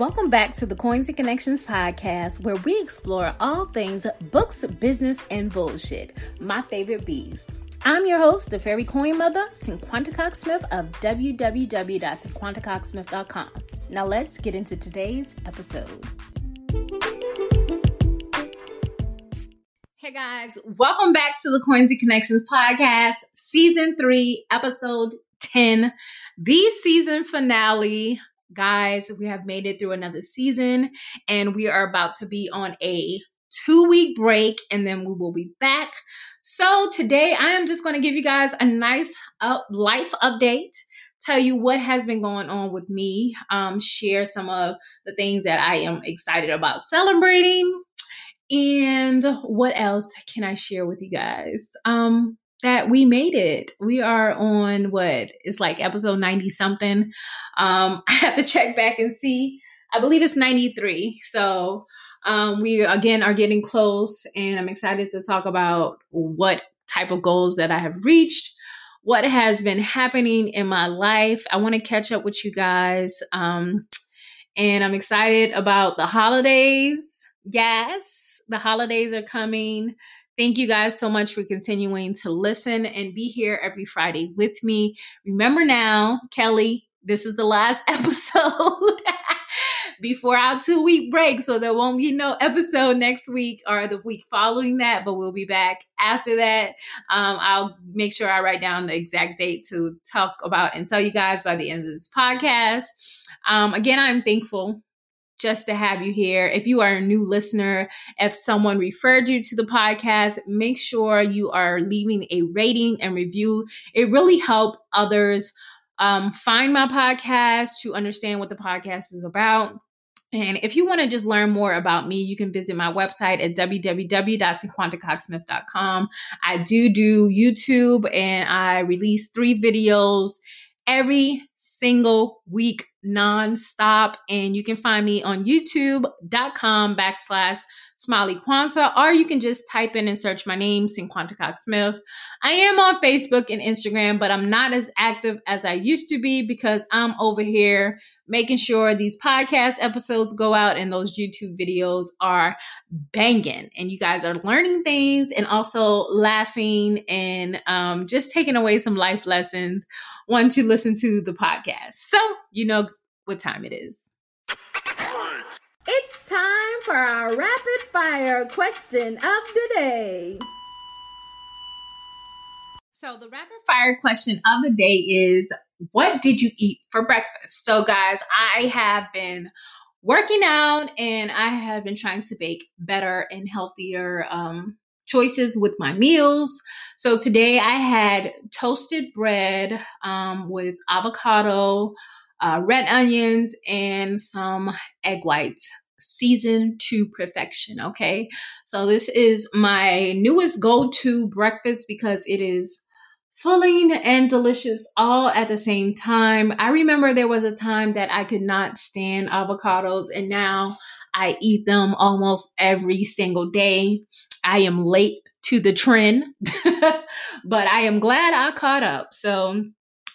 Welcome back to the Coins and Connections podcast, where we explore all things books, business, and bullshit. My favorite bees. I'm your host, the fairy coin mother, Cinquanta Smith of www.cinquantacoxsmith.com. Now let's get into today's episode. Hey guys, welcome back to the Coins and Connections podcast, season three, episode 10, the season finale guys, we have made it through another season and we are about to be on a two week break and then we will be back. So today I am just going to give you guys a nice up life update tell you what has been going on with me, um, share some of the things that I am excited about celebrating, and what else can I share with you guys? Um, that we made it. We are on what? It's like episode 90 something. Um, I have to check back and see. I believe it's 93. So um, we again are getting close, and I'm excited to talk about what type of goals that I have reached, what has been happening in my life. I want to catch up with you guys. Um, and I'm excited about the holidays. Yes, the holidays are coming. Thank you guys so much for continuing to listen and be here every Friday with me. Remember now, Kelly, this is the last episode before our two week break. So there won't be no episode next week or the week following that, but we'll be back after that. Um, I'll make sure I write down the exact date to talk about and tell you guys by the end of this podcast. Um, again, I'm thankful just to have you here. If you are a new listener, if someone referred you to the podcast, make sure you are leaving a rating and review. It really helps others um, find my podcast to understand what the podcast is about. And if you want to just learn more about me, you can visit my website at www.cinquantacoxsmith.com. I do do YouTube and I release three videos every single week nonstop. And you can find me on youtube.com backslash Smiley Quanta, or you can just type in and search my name, Cinquanta Cox Smith. I am on Facebook and Instagram, but I'm not as active as I used to be because I'm over here making sure these podcast episodes go out and those YouTube videos are banging and you guys are learning things and also laughing and um, just taking away some life lessons once you listen to the podcast. So you know what time it is. It's time for our rapid fire question of the day. So, the rapid fire question of the day is What did you eat for breakfast? So, guys, I have been working out and I have been trying to make better and healthier um, choices with my meals. So, today I had toasted bread um, with avocado uh, red onions, and some egg whites seasoned to perfection. Okay. So this is my newest go to breakfast because it is filling and delicious all at the same time. I remember there was a time that I could not stand avocados, and now I eat them almost every single day. I am late to the trend, but I am glad I caught up. So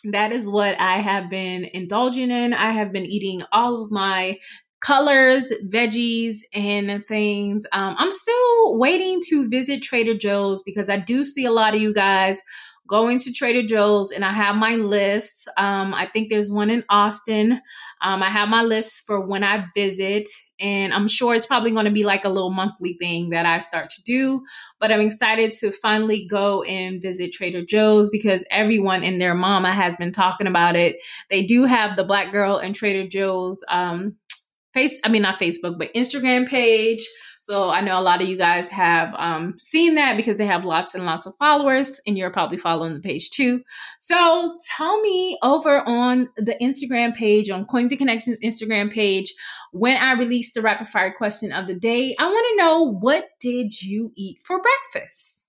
that is what I have been indulging in. I have been eating all of my colors, veggies, and things. Um, I'm still waiting to visit Trader Joe's because I do see a lot of you guys going to Trader Joe's, and I have my list. Um, I think there's one in Austin. Um, I have my list for when I visit, and I'm sure it's probably going to be like a little monthly thing that I start to do. But I'm excited to finally go and visit Trader Joe's because everyone and their mama has been talking about it. They do have the Black Girl and Trader Joe's um, face, I mean, not Facebook, but Instagram page. So I know a lot of you guys have um, seen that because they have lots and lots of followers, and you're probably following the page too. So tell me over on the Instagram page, on Coins and Connections Instagram page, when I release the rapid fire question of the day, I want to know what did you eat for breakfast?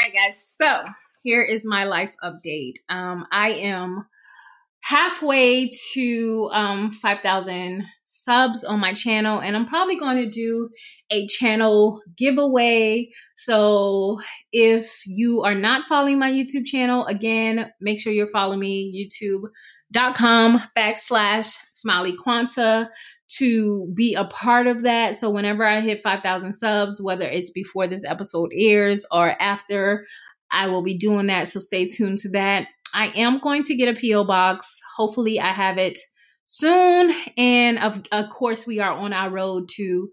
Right, guys. So here is my life update. Um, I am halfway to um, 5,000 subs on my channel, and I'm probably going to do a channel giveaway. So if you are not following my YouTube channel, again, make sure you're following me, youtube.com backslash smiley quanta to be a part of that. So whenever I hit 5,000 subs, whether it's before this episode airs or after, I will be doing that. So stay tuned to that. I am going to get a PO box. Hopefully, I have it soon. And of, of course, we are on our road to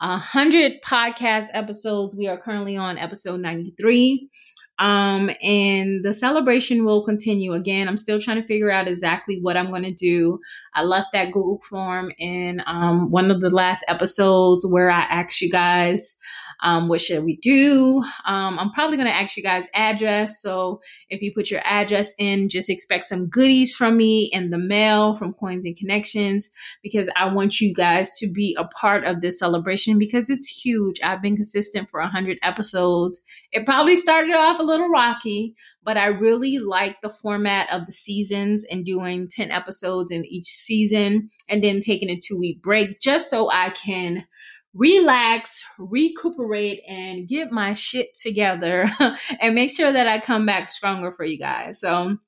100 podcast episodes. We are currently on episode 93. Um, and the celebration will continue. Again, I'm still trying to figure out exactly what I'm going to do. I left that Google form in um, one of the last episodes where I asked you guys um, what should we do? Um, I'm probably going to ask you guys address. So if you put your address in, just expect some goodies from me in the mail from Coins and Connections because I want you guys to be a part of this celebration because it's huge. I've been consistent for 100 episodes. It probably started off a little rocky, but I really like the format of the seasons and doing 10 episodes in each season and then taking a two week break just so I can relax, recuperate, and get my shit together and make sure that I come back stronger for you guys. So,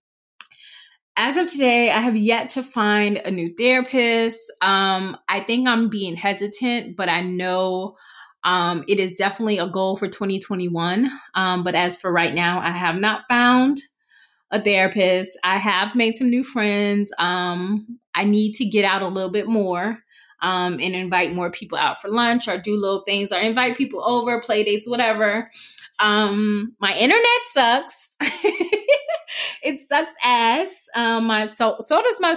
as of today, I have yet to find a new therapist. Um, I think I'm being hesitant, but I know um, it is definitely a goal for 2021. Um, but as for right now, I have not found a therapist. I have made some new friends. Um, I need to get out a little bit more um, and invite more people out for lunch or do little things or invite people over, play dates, whatever. Um, my internet sucks. it sucks ass. Um, my so so does my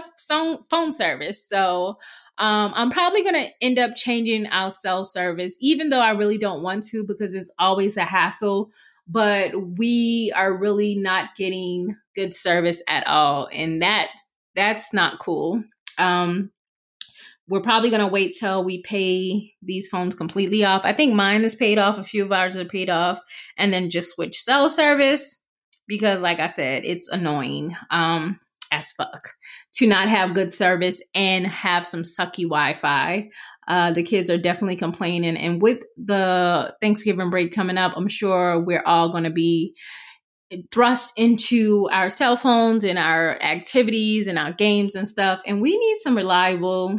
phone service. So um, I'm probably gonna end up changing our cell service, even though I really don't want to because it's always a hassle. But we are really not getting good service at all, and that that's not cool. Um, we're probably going to wait till we pay these phones completely off. I think mine is paid off, a few of ours are paid off, and then just switch cell service because, like I said, it's annoying um, as fuck to not have good service and have some sucky Wi Fi. Uh, the kids are definitely complaining. And with the Thanksgiving break coming up, I'm sure we're all going to be thrust into our cell phones and our activities and our games and stuff. And we need some reliable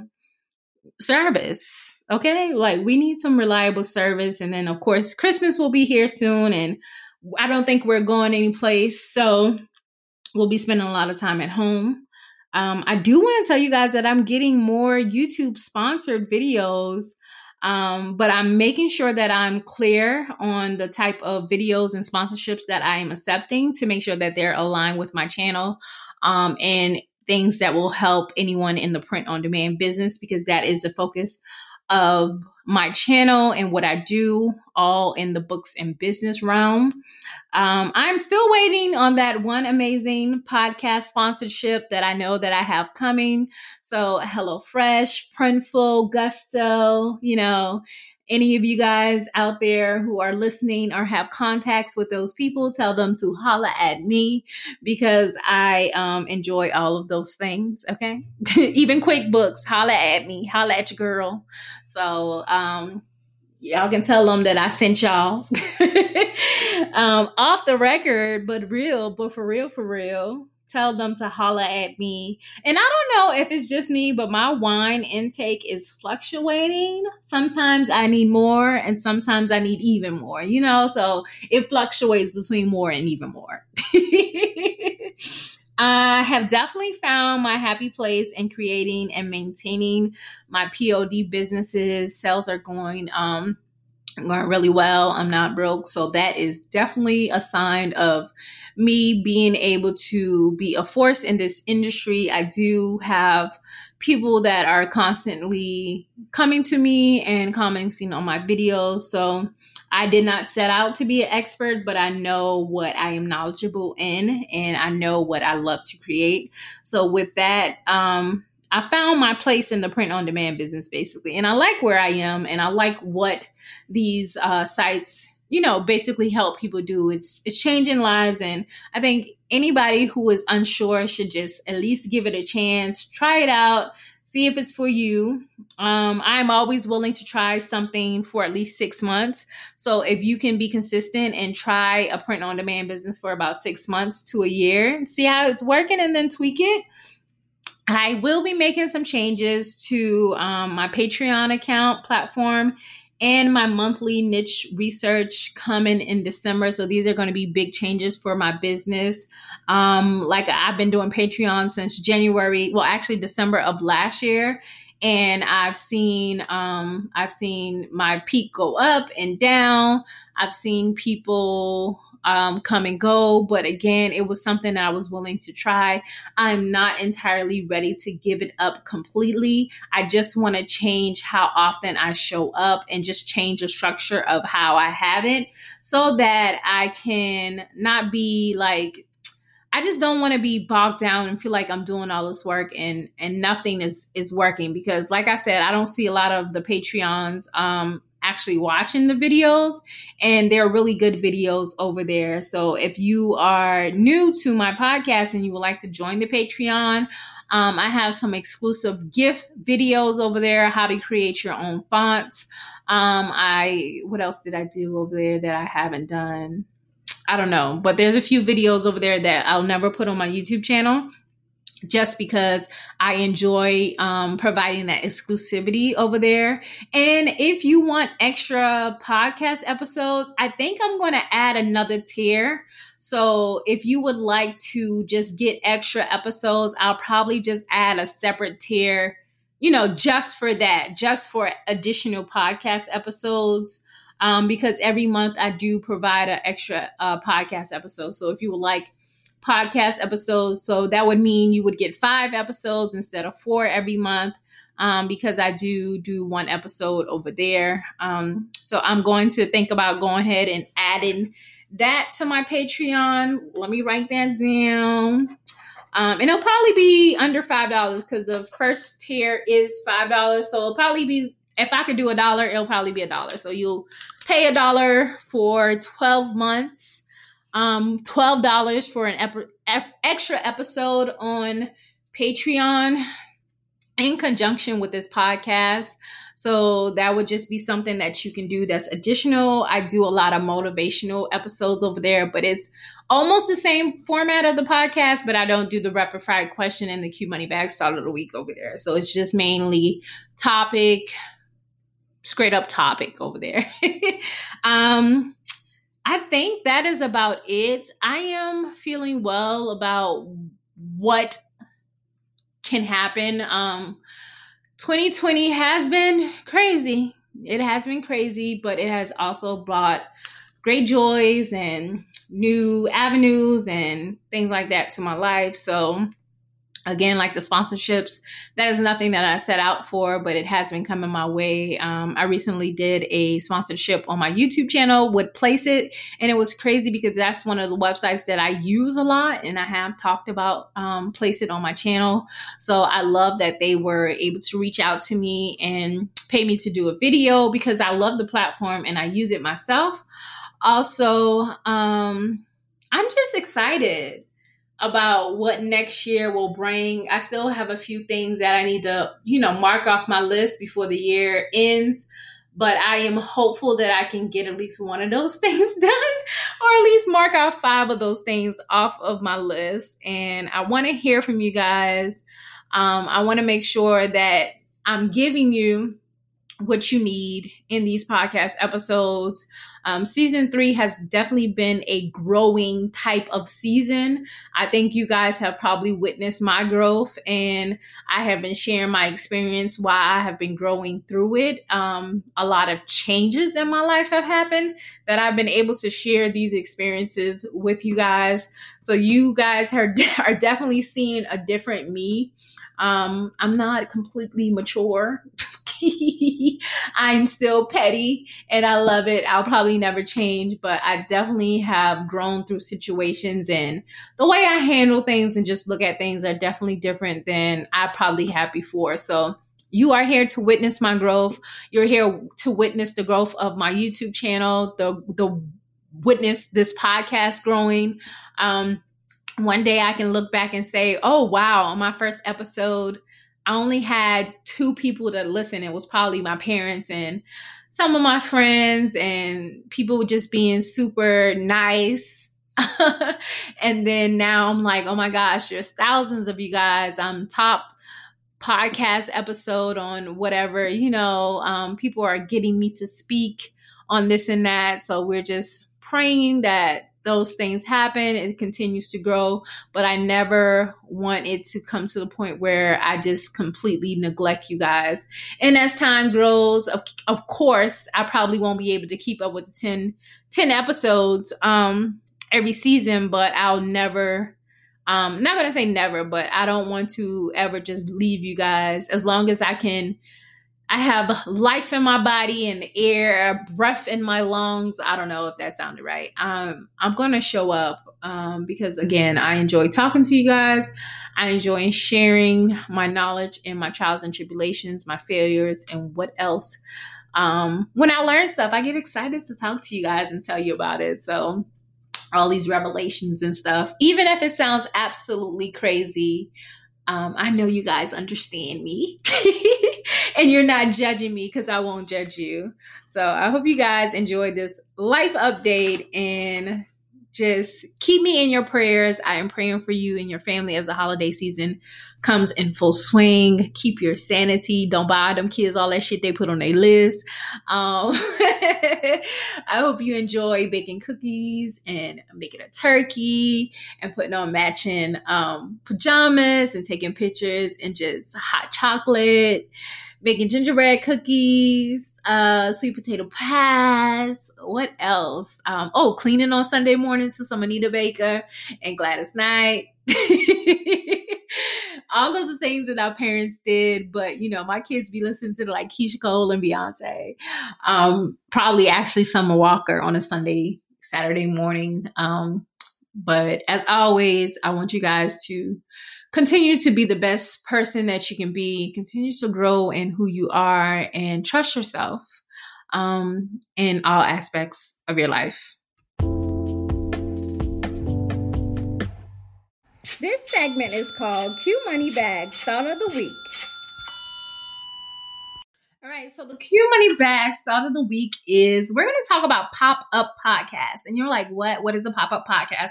service. Okay. Like we need some reliable service. And then, of course, Christmas will be here soon. And I don't think we're going anyplace. So we'll be spending a lot of time at home. Um, I do want to tell you guys that I'm getting more YouTube sponsored videos. Um, but I'm making sure that I'm clear on the type of videos and sponsorships that I am accepting to make sure that they're aligned with my channel. Um, and things that will help anyone in the print on demand business because that is the focus of my channel and what I do, all in the books and business realm. Um, I'm still waiting on that one amazing podcast sponsorship that I know that I have coming. So, HelloFresh, Printful, Gusto, you know, any of you guys out there who are listening or have contacts with those people, tell them to holla at me because I um, enjoy all of those things. Okay. Even QuickBooks, holla at me, holla at your girl. So, um, y'all can tell them that I sent y'all um, off the record, but real, but for real, for real tell them to holla at me. And I don't know if it's just me, but my wine intake is fluctuating. Sometimes I need more and sometimes I need even more, you know? So it fluctuates between more and even more. I have definitely found my happy place in creating and maintaining my POD businesses. Sales are going um going really well. I'm not broke, so that is definitely a sign of me being able to be a force in this industry. I do have people that are constantly coming to me and commenting on my videos. So I did not set out to be an expert, but I know what I am knowledgeable in and I know what I love to create. So with that, um, I found my place in the print on demand business basically. And I like where I am and I like what these uh, sites you know basically help people do. It's it's changing lives and i think anybody who is unsure should just at least give it a chance try it out see if it's for you. Um, i'm always willing to try something for at least six months. So if you can be consistent and try a print on demand business for about six months to a year see how it's working and then tweak it I will be making some changes to um, my Patreon account platform and my monthly niche research coming in December. So these are going to be big changes for my business. Um, like I've been doing Patreon since January, well, actually December of last year. And I've seen um, I've seen my peak go up and down. I've seen people um, come and go. But again, it was something that I was willing to try. I'm not entirely ready to give it up completely. I just want to change how often I show up and just change the structure of how I have it so that I can not be like, I just don't want to be bogged down and feel like I'm doing all this work and and nothing is is working because like I said, I don't see a lot of the Patreons um actually watching the videos and there are really good videos over there. So if you are new to my podcast and you would like to join the patreon um, i have some exclusive gift videos over there how to create your own fonts. Um, i what else did i do over there that i haven't done? I don't know, but there's a few videos over there that I'll never put on my YouTube channel just because I enjoy um, providing that exclusivity over there. And if you want extra podcast episodes, I think I'm going to add another tier. So if you would like to just get extra episodes, I'll probably just add a separate tier, you know, just for that, just for additional podcast episodes. Um, because every month I do provide an extra uh, podcast episode. So if you would like podcast episodes. So that would mean you would get five episodes instead of four every month. Um, because I do do one episode over there. Um, so I'm going to think about going ahead and adding that to my Patreon. Let me write that down. Um, and it'll probably be under five dollars because the first tier is five dollars. So it'll probably be if I could do a dollar, it'll probably be a dollar. So you'll pay a dollar for 12 months um, $12 for an ep- ep- extra episode on Patreon in conjunction with this podcast. So that would just be something that you can do that's additional. I do a lot of motivational episodes over there, but it's almost the same format of the podcast, but I don't do the rapid fire question and the Q Money Bag start of the week over there. So it's just mainly topic, straight up topic over there. um, I think that is about it. I am feeling well about what can happen. Um 2020 has been crazy. It has been crazy, but it has also brought great joys and new avenues and things like that to my life. So again like the sponsorships that is nothing that i set out for but it has been coming my way. Um, i recently did a sponsorship on my youtube channel with Placeit, and it was crazy because that's one of the websites that i use a lot and i have talked about um, Placeit on my channel. So i love that they were able to reach out to me and pay me to do a video because i love the platform and i use it myself. Also um, i'm just excited about what next year will bring. I still have a few things that I need to, you know, mark off my list before the year ends. But I am hopeful that I can get at least one of those things done, or at least mark out five of those things off of my list. And I want to hear from you guys. Um, I want to make sure that I'm giving you what you need in these podcast episodes. Um, season three has definitely been a growing type of season. I think you guys have probably witnessed my growth, and I have been sharing my experience why I have been growing through it. Um, a lot of changes in my life have happened that I've been able to share these experiences with you guys. So you guys are, are definitely seeing a different me. Um, I'm not completely mature. I'm still petty and I love it. I'll probably never change, but I definitely have grown through situations and the way I handle things and just look at things are definitely different than I probably had before. So you are here to witness my growth. You're here to witness the growth of my YouTube channel, the the witness this podcast growing. Um, one day I can look back and say, "Oh wow, on my first episode, I only had two people to listen. It was probably my parents and some of my friends and people were just being super nice. and then now I'm like, oh my gosh, there's thousands of you guys. I'm top podcast episode on whatever, you know, um, people are getting me to speak on this and that. So we're just praying that those things happen it continues to grow but i never want it to come to the point where i just completely neglect you guys. And as time grows of, of course i probably won't be able to keep up with the 10, 10 episodes um every season but i'll never um not gonna say never but i don't want to ever just leave you guys. As long as i can I have life in my body and air, breath in my lungs. I don't know if that sounded right. Um, I'm going to show up um, because, again, I enjoy talking to you guys. I enjoy sharing my knowledge and my trials and tribulations, my failures, and what else. Um, when I learn stuff, I get excited to talk to you guys and tell you about it. So, all these revelations and stuff, even if it sounds absolutely crazy, um, I know you guys understand me and you're not judging me because I won't judge you. So I hope you guys enjoyed this life update and just keep me in your prayers. I am praying for you and your family as the holiday season comes in full swing. Keep your sanity. Don't buy them kids all that shit they put on their list. Um, I hope you enjoy baking cookies and making a turkey and putting on matching um, pajamas and taking pictures and just hot chocolate making gingerbread cookies, uh, sweet potato pies. What else? Um, oh, cleaning on Sunday mornings to some Anita Baker and Gladys Knight. All of the things that our parents did, but you know, my kids be listening to like Keyshia Cole and Beyonce. Um, probably actually Summer Walker on a Sunday, Saturday morning. Um, but as always, I want you guys to continue to be the best person that you can be, continue to grow in who you are, and trust yourself um, in all aspects of your life. This segment is called Q Money Bag Start of the Week. Right, so the Q Money Bag Start of the Week is we're going to talk about pop up podcasts, and you're like, what? What is a pop up podcast?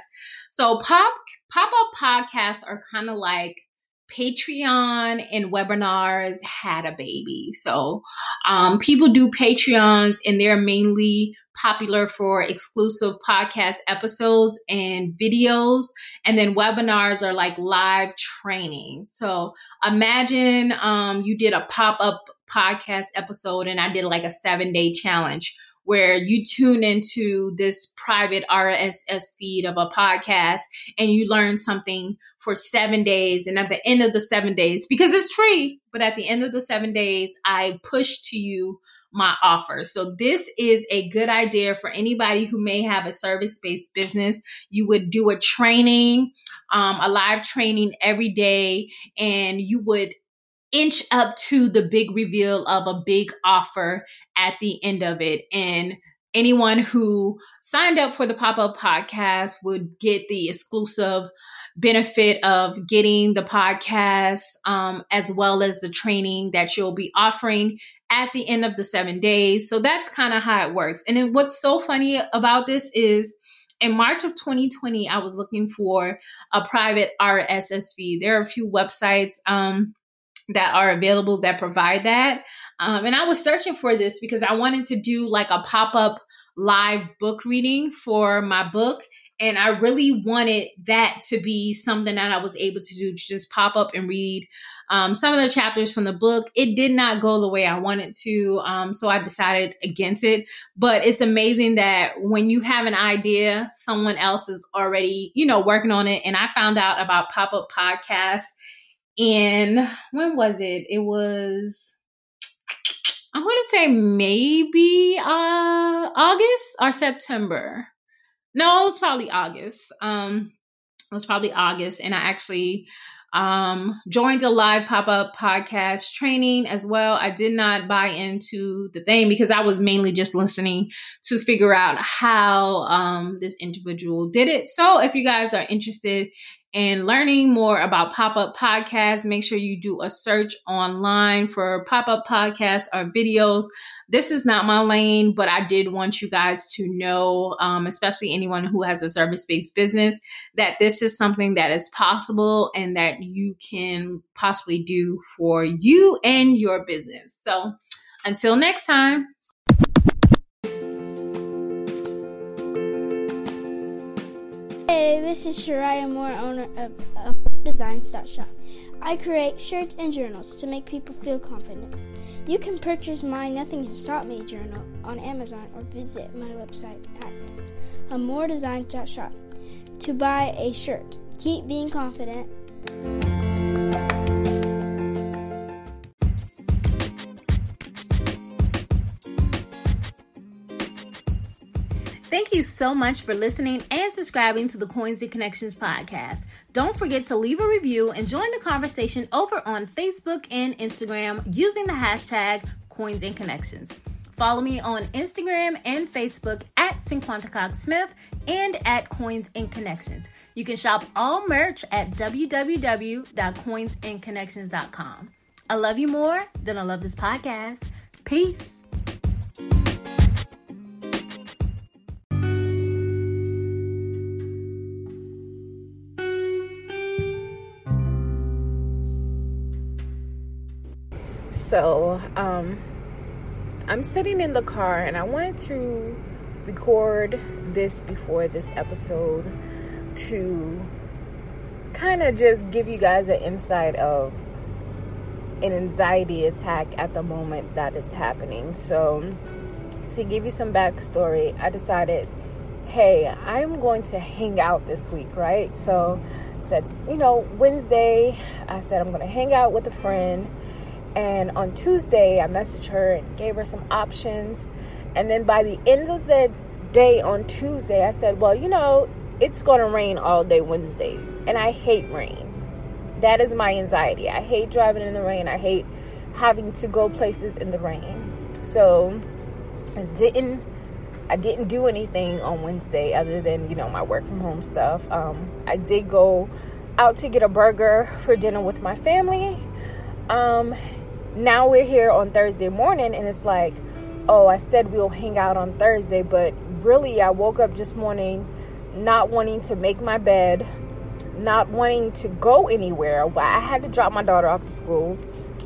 So pop pop up podcasts are kind of like Patreon and webinars had a baby. So um, people do Patreons, and they're mainly popular for exclusive podcast episodes and videos. And then webinars are like live training. So imagine um, you did a pop up podcast episode and I did like a seven day challenge where you tune into this private RSS feed of a podcast and you learn something for seven days. And at the end of the seven days, because it's free, but at the end of the seven days, I push to you my offer. So this is a good idea for anybody who may have a service-based business. You would do a training, um, a live training every day, and you would inch up to the big reveal of a big offer at the end of it. And anyone who signed up for the pop up podcast would get the exclusive benefit of getting the podcast um, as well as the training that you'll be offering at the end of the seven days. So that's kind of how it works. And then what's so funny about this is in March of 2020, I was looking for a private RSS feed. There are a few websites um, that are available that provide that. Um, and I was searching for this because I wanted to do like a pop up live book reading for my book. And I really wanted that to be something that I was able to do, to just pop up and read um, some of the chapters from the book. It did not go the way I wanted to. Um, so I decided against it. But it's amazing that when you have an idea, someone else is already, you know, working on it. And I found out about pop up podcasts in, when was it? It was I'm going to say maybe uh August or September. No, it's probably August. Um it was probably August and I actually um joined a live pop-up podcast training as well. I did not buy into the thing because I was mainly just listening to figure out how um this individual did it. So if you guys are interested and learning more about pop up podcasts, make sure you do a search online for pop up podcasts or videos. This is not my lane, but I did want you guys to know, um, especially anyone who has a service based business, that this is something that is possible and that you can possibly do for you and your business. So until next time. Hey, this is Shariah Moore, owner of uh, Designs.shop. I create shirts and journals to make people feel confident. You can purchase my Nothing Can Stop Me journal on Amazon or visit my website at amoredesigns.shop to buy a shirt. Keep being confident. Thank you so much for listening and subscribing to the Coins and Connections podcast. Don't forget to leave a review and join the conversation over on Facebook and Instagram using the hashtag Coins and Connections. Follow me on Instagram and Facebook at Cinquanta Smith and at Coins and Connections. You can shop all merch at www.coinsandconnections.com. I love you more than I love this podcast. Peace. So, um, I'm sitting in the car and I wanted to record this before this episode to kind of just give you guys an insight of an anxiety attack at the moment that it's happening. So, to give you some backstory, I decided, hey, I'm going to hang out this week, right? So, said, you know, Wednesday, I said I'm going to hang out with a friend and on Tuesday, I messaged her and gave her some options. And then by the end of the day on Tuesday, I said, Well, you know, it's going to rain all day Wednesday. And I hate rain. That is my anxiety. I hate driving in the rain. I hate having to go places in the rain. So I didn't. I didn't do anything on Wednesday other than you know my work from home stuff. Um, I did go out to get a burger for dinner with my family, um, now we're here on Thursday morning and it's like, oh, I said we'll hang out on Thursday, but really I woke up this morning not wanting to make my bed, not wanting to go anywhere. I had to drop my daughter off to school.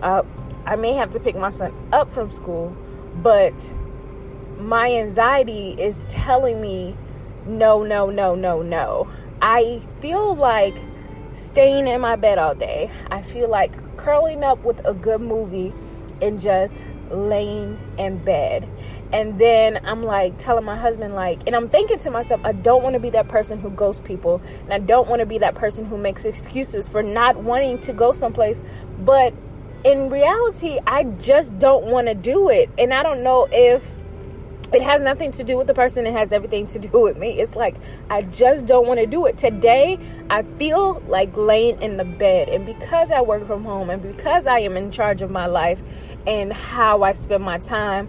Uh, I may have to pick my son up from school, but my anxiety is telling me no, no, no, no, no. I feel like staying in my bed all day. I feel like curling up with a good movie and just laying in bed. And then I'm like telling my husband, like, and I'm thinking to myself, I don't want to be that person who ghosts people. And I don't want to be that person who makes excuses for not wanting to go someplace. But in reality, I just don't want to do it. And I don't know if it has nothing to do with the person. It has everything to do with me. It's like i just don't want to do it. Today i feel like laying in the bed. And because i work from home and because i am in charge of my life and how i spend my time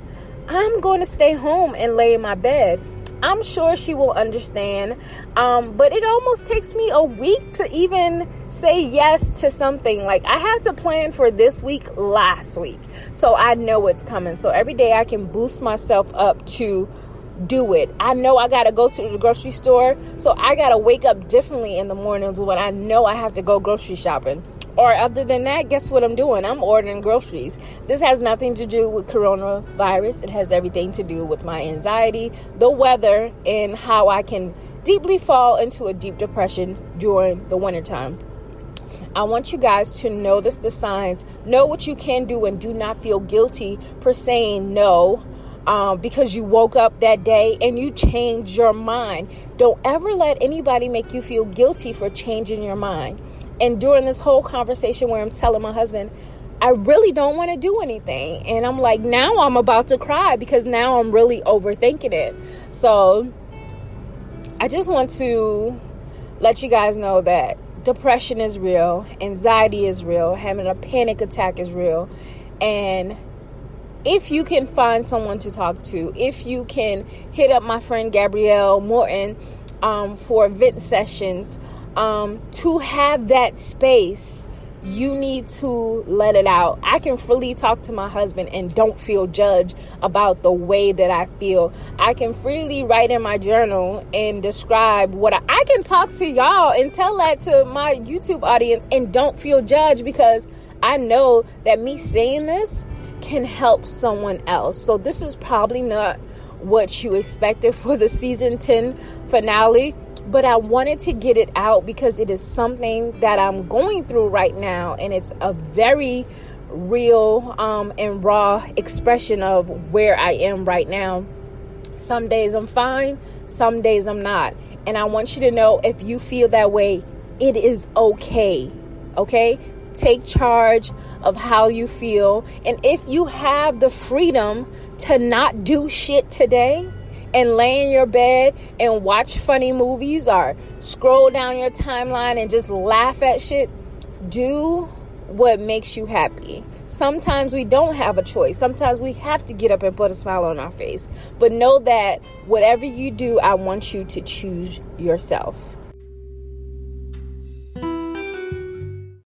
i'm going to stay home and lay in my bed I'm sure she will understand. Um, but it almost takes me a week to even say yes to something. Like I have to plan for this week last week. So I know it's coming. So every day I can boost myself up to do it. I know I got to go to the grocery store. So I got to wake up differently in the mornings when I know I have to go grocery shopping. Or other than that, guess what I'm doing? I'm ordering groceries. This has nothing to do with coronavirus. It has everything to do with my anxiety, the weather, and how I can deeply fall into a deep depression during the wintertime. I want you guys to notice the signs, know what you can do, and do not feel guilty for saying no um, because you woke up that day and you changed your mind. Don't ever let anybody make you feel guilty for changing your mind. And during this whole conversation where I'm telling my husband, I really don't want to do anything. And I'm like, now I'm about to cry because now I'm really overthinking it. So I just want to let you guys know that depression is real, anxiety is real, having a panic attack is real. And if you can find someone to talk to, if you can hit up my friend Gabrielle Morton um, for vent sessions, um, to have that space you need to let it out. I can freely talk to my husband and don't feel judged about the way that I feel. I can freely write in my journal and describe what I, I can talk to y'all and tell that to my YouTube audience and don't feel judged because I know that me saying this can help someone else. So this is probably not what you expected for the season 10 finale but I wanted to get it out because it is something that I'm going through right now, and it's a very real um, and raw expression of where I am right now. Some days I'm fine, some days I'm not. And I want you to know if you feel that way, it is okay. Okay? Take charge of how you feel. And if you have the freedom to not do shit today, and lay in your bed and watch funny movies or scroll down your timeline and just laugh at shit, do what makes you happy. Sometimes we don't have a choice. Sometimes we have to get up and put a smile on our face. But know that whatever you do, I want you to choose yourself.